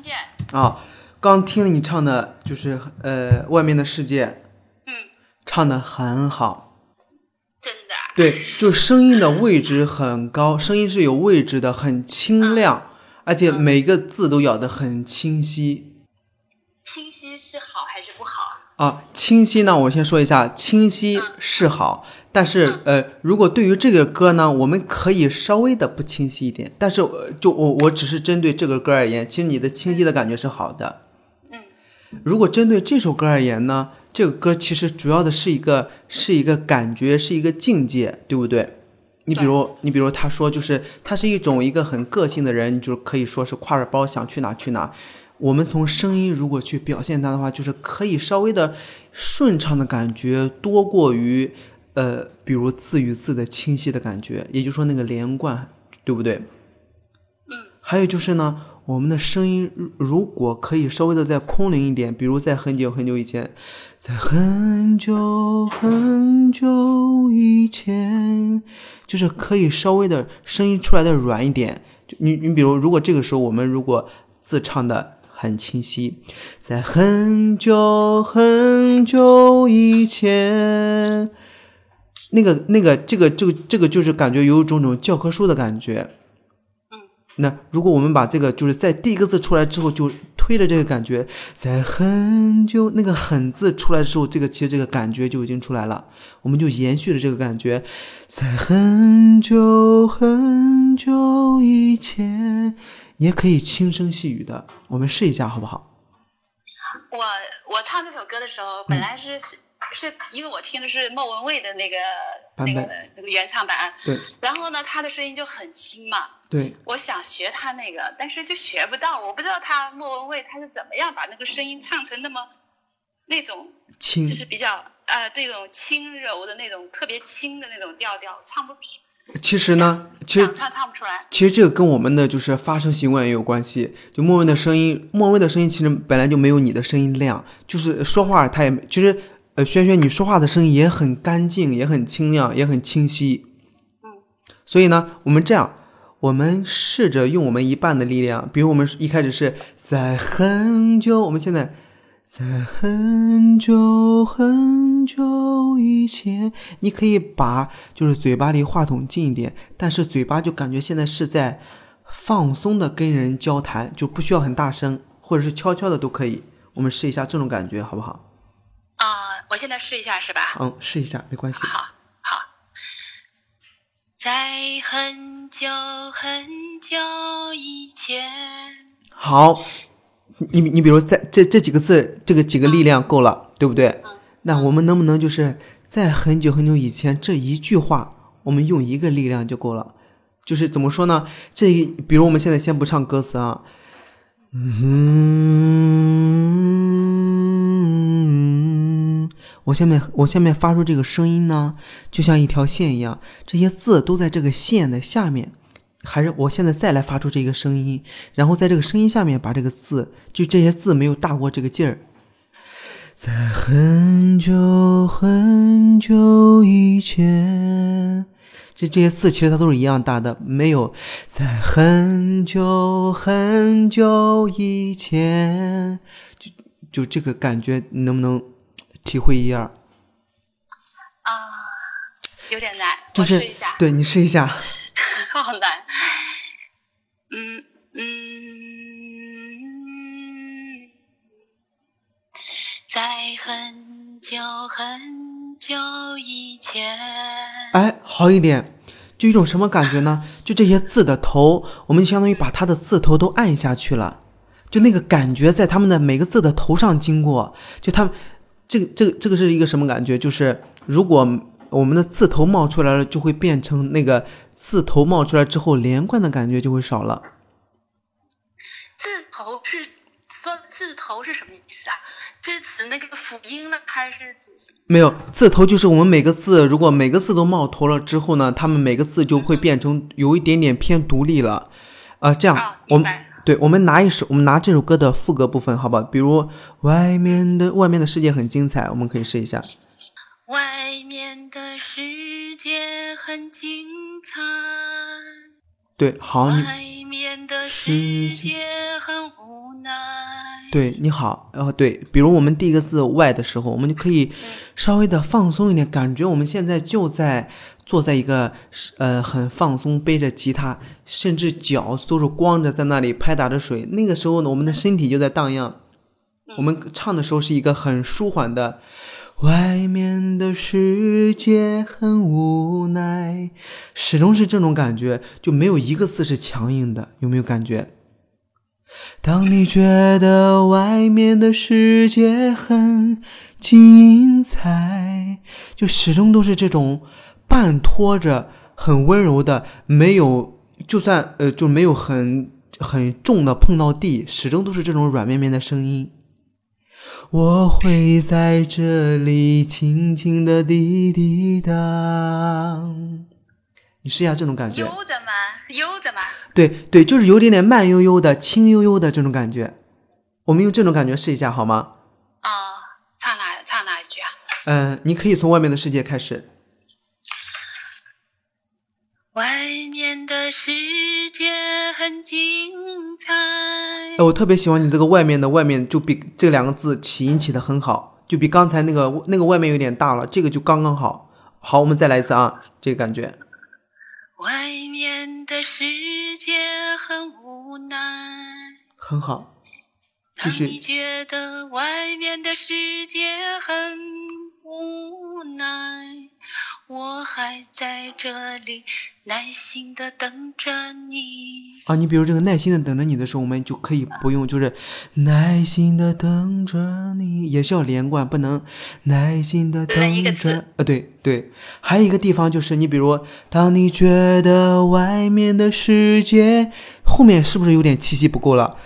听见。啊，刚听了你唱的，就是呃，外面的世界，嗯，唱的很好。真的。对，就是声音的位置很高，声音是有位置的，很清亮，而且每个字都咬得很清晰。清晰是好还是不好啊？啊，清晰呢，我先说一下，清晰是好，但是呃，如果对于这个歌呢，我们可以稍微的不清晰一点，但是呃就我我只是针对这个歌而言，其实你的清晰的感觉是好的。嗯，如果针对这首歌而言呢，这个歌其实主要的是一个是一个感觉，是一个境界，对不对？你比如你比如他说就是他是一种一个很个性的人，就是可以说是挎着包想去哪去哪。我们从声音如果去表现它的话，就是可以稍微的顺畅的感觉多过于，呃，比如字与字的清晰的感觉，也就是说那个连贯，对不对？嗯。还有就是呢，我们的声音如如果可以稍微的再空灵一点，比如在很久很久以前，在很久很久以前，就是可以稍微的声音出来的软一点。就你你比如，如果这个时候我们如果字唱的。很清晰，在很久很久以前，那个那个这个这个这个就是感觉有一种种教科书的感觉。嗯，那如果我们把这个就是在第一个字出来之后就推的这个感觉，在很久那个很字出来之后，这个其实这个感觉就已经出来了，我们就延续了这个感觉，在很久很久以前。你也可以轻声细语的，我们试一下好不好？我我唱这首歌的时候，本来是是是因为我听的是莫文蔚的那个那个那个原唱版，对。然后呢，他的声音就很轻嘛，对。我想学他那个，但是就学不到，我不知道他莫文蔚他是怎么样把那个声音唱成那么那种轻，就是比较呃这种轻柔的那种特别轻的那种调调，唱不。其实呢，其实唱唱不出来。其实这个跟我们的就是发声习惯也有关系。就莫文的声音，莫文的声音其实本来就没有你的声音亮，就是说话他也其实呃，轩轩你说话的声音也很干净，也很清亮，也很清晰。嗯。所以呢，我们这样，我们试着用我们一半的力量，比如我们一开始是在很久，我们现在。在很久很久以前，你可以把就是嘴巴离话筒近一点，但是嘴巴就感觉现在是在放松的跟人交谈，就不需要很大声，或者是悄悄的都可以。我们试一下这种感觉，好不好？啊，我现在试一下是吧？嗯，试一下没关系。好，好。在很久很久以前。好。你你比如在这这几个字，这个几个力量够了，对不对？那我们能不能就是在很久很久以前这一句话，我们用一个力量就够了？就是怎么说呢？这比如我们现在先不唱歌词啊，嗯，我下面我下面发出这个声音呢，就像一条线一样，这些字都在这个线的下面。还是我现在再来发出这个声音，然后在这个声音下面把这个字，就这些字没有大过这个劲儿。在很久很久以前，这这些字其实它都是一样大的，没有在很久很久以前，就就这个感觉，能不能体会一二？啊，有点难，就是对你试一下。好难，嗯嗯，在很久很久以前。哎，好一点，就一种什么感觉呢？就这些字的头，我们相当于把它的字头都按下去了，就那个感觉在他们的每个字的头上经过，就他们这个这个这个是一个什么感觉？就是如果。我们的字头冒出来了，就会变成那个字头冒出来之后，连贯的感觉就会少了。字头是说字头是什么意思啊？是指那个辅音呢，还是指？没有，字头就是我们每个字，如果每个字都冒头了之后呢，他们每个字就会变成有一点点偏独立了。啊，这样，我们对，我们拿一首，我们拿这首歌的副歌部分，好吧？比如外面的外面的世界很精彩，我们可以试一下。外面的世界很精彩。对，好，外面的世界很无奈。对，你好，呃，对，比如我们第一个字 Y 的时候，我们就可以稍微的放松一点，感觉我们现在就在坐在一个呃很放松，背着吉他，甚至脚都是光着在那里拍打着水。那个时候呢，我们的身体就在荡漾。我们唱的时候是一个很舒缓的。外面的世界很无奈，始终是这种感觉，就没有一个字是强硬的，有没有感觉？当你觉得外面的世界很精彩，就始终都是这种半拖着、很温柔的，没有就算呃就没有很很重的碰到地，始终都是这种软绵绵的声音。我会在这里轻轻的滴滴答。你试一下这种感觉。悠着吗？悠着吗？对对，就是有点点慢悠悠的、轻悠悠的这种感觉。我们用这种感觉试一下好吗？啊，唱哪唱哪一句啊？嗯，你可以从外面的世界开始。外面的世界很精彩。哎，我特别喜欢你这个外面的外面，就比这两个字起音起的很好，就比刚才那个那个外面有点大了，这个就刚刚好。好，我们再来一次啊，这个感觉。外面的世界很无奈。很好，继续。你觉得外面的世界很无奈。我还在这里耐心的等着你啊！你比如这个耐心的等着你的时候，我们就可以不用，就是耐心的等着你，也是要连贯，不能耐心的等着。啊，对对，还有一个地方就是，你比如，当你觉得外面的世界后面是不是有点气息不够了？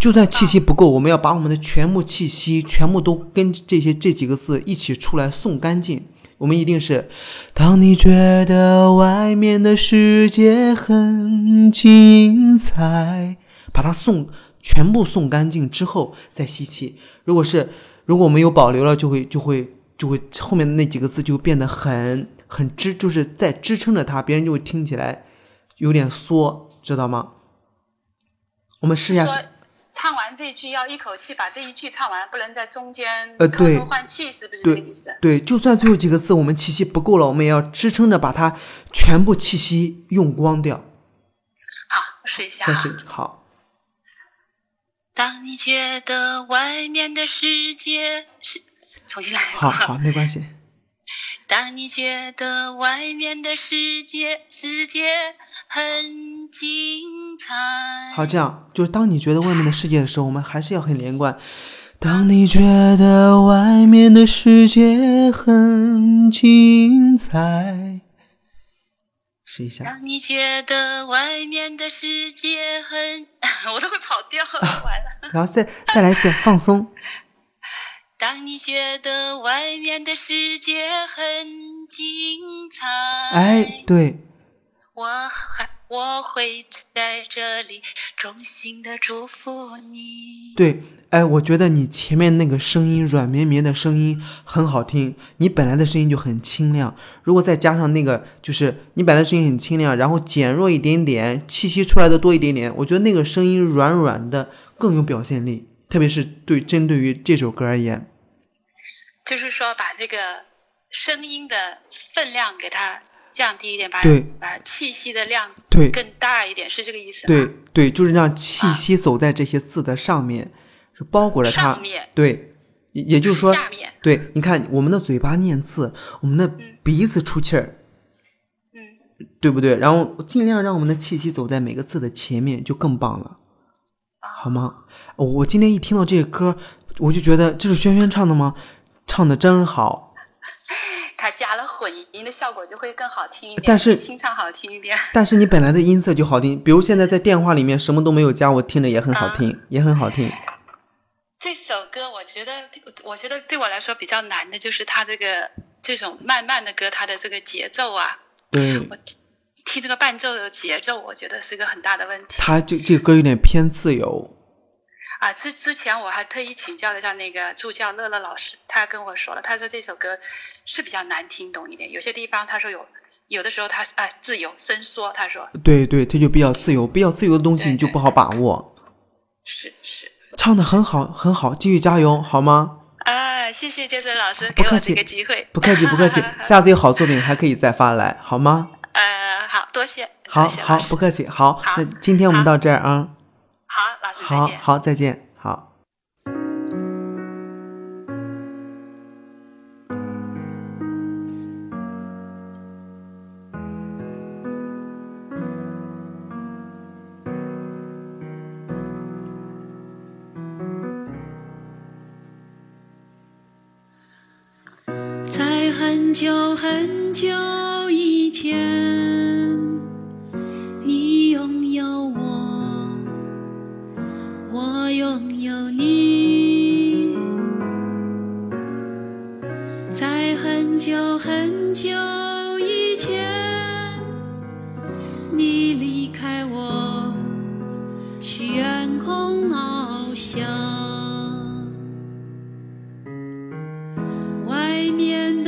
就算气息不够，我们要把我们的全部气息全部都跟这些这几个字一起出来送干净。我们一定是，当你觉得外面的世界很精彩，把它送全部送干净之后再吸气。如果是如果我们有保留了，就会就会就会后面的那几个字就变得很很支，就是在支撑着它，别人就会听起来有点缩，知道吗？我们试一下。唱完这句要一口气把这一句唱完，不能在中间呃对换气，是不是这个意思？对，就算最后几个字我们气息不够了，我们也要支撑着把它全部气息用光掉。好，试一下。再试好。当你觉得外面的世界是，重新来。好好，没关系。当你觉得外面的世界世界很精。好，这样就是当你觉得外面的世界的时候，我们还是要很连贯。当你觉得外面的世界很精彩，试一下。当你觉得外面的世界很，我都会跑调，完了。然后再再来一次，放松。当你觉得外面的世界很精彩，哎，对。我还。我会在这里衷心的祝福你。对，哎，我觉得你前面那个声音软绵绵的声音很好听，你本来的声音就很清亮，如果再加上那个，就是你本来声音很清亮，然后减弱一点点，气息出来的多一点点，我觉得那个声音软软的更有表现力，特别是对针对于这首歌而言，就是说把这个声音的分量给它。降低一点，把把气息的量对更大一点，是这个意思对对，就是让气息走在这些字的上面，是包裹着它。上面对，也就是说，下面对，你看我们的嘴巴念字，我们的鼻子出气儿，嗯，对不对？然后尽量让我们的气息走在每个字的前面，就更棒了，好吗？我今天一听到这个歌，我就觉得这是轩轩唱的吗？唱的真好。他加了混音的效果就会更好听一点，但是清唱好听一点。但是你本来的音色就好听，比如现在在电话里面什么都没有加，我听着也很好听，也很好听。这首歌我觉得，我觉得对我来说比较难的就是它这个这种慢慢的歌，它的这个节奏啊。对。我听这个伴奏的节奏，我觉得是一个很大的问题。它就这个歌有点偏自由。啊，之之前我还特意请教了一下那个助教乐乐老师，他跟我说了，他说这首歌是比较难听懂一点，有些地方他说有，有的时候他哎自由伸缩，他说。对对，他就比较自由，比较自由的东西你就不好把握。是是。唱的很好，很好，继续加油，好吗？啊，谢谢杰森老师给我这个机会，不客气，不客气。下次有好作品还可以再发来，好吗？呃，好多谢，好好，不客气，好，那今天我们到这儿啊。好，老师再见。好，好，再见。很很久以前，你拥有我，我拥有你。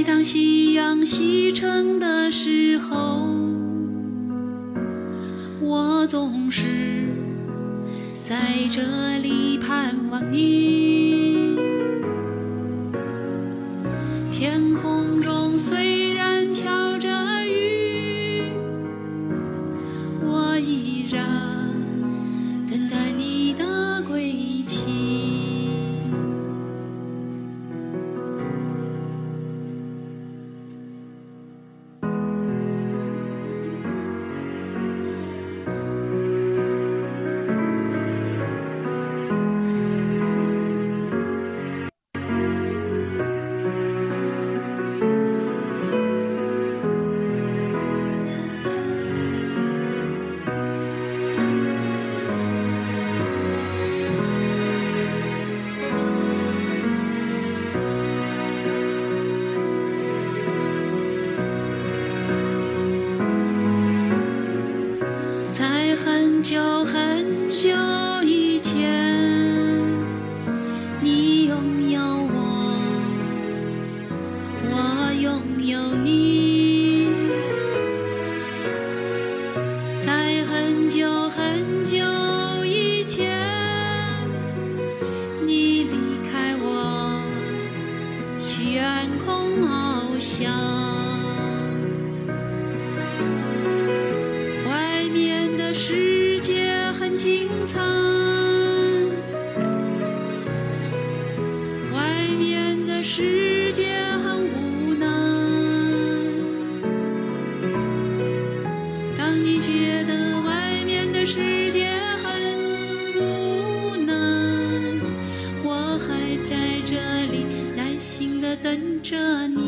每当夕阳西沉的时候，我总是在这里盼望你。觉得外面的世界很无奈，我还在这里耐心的等着你。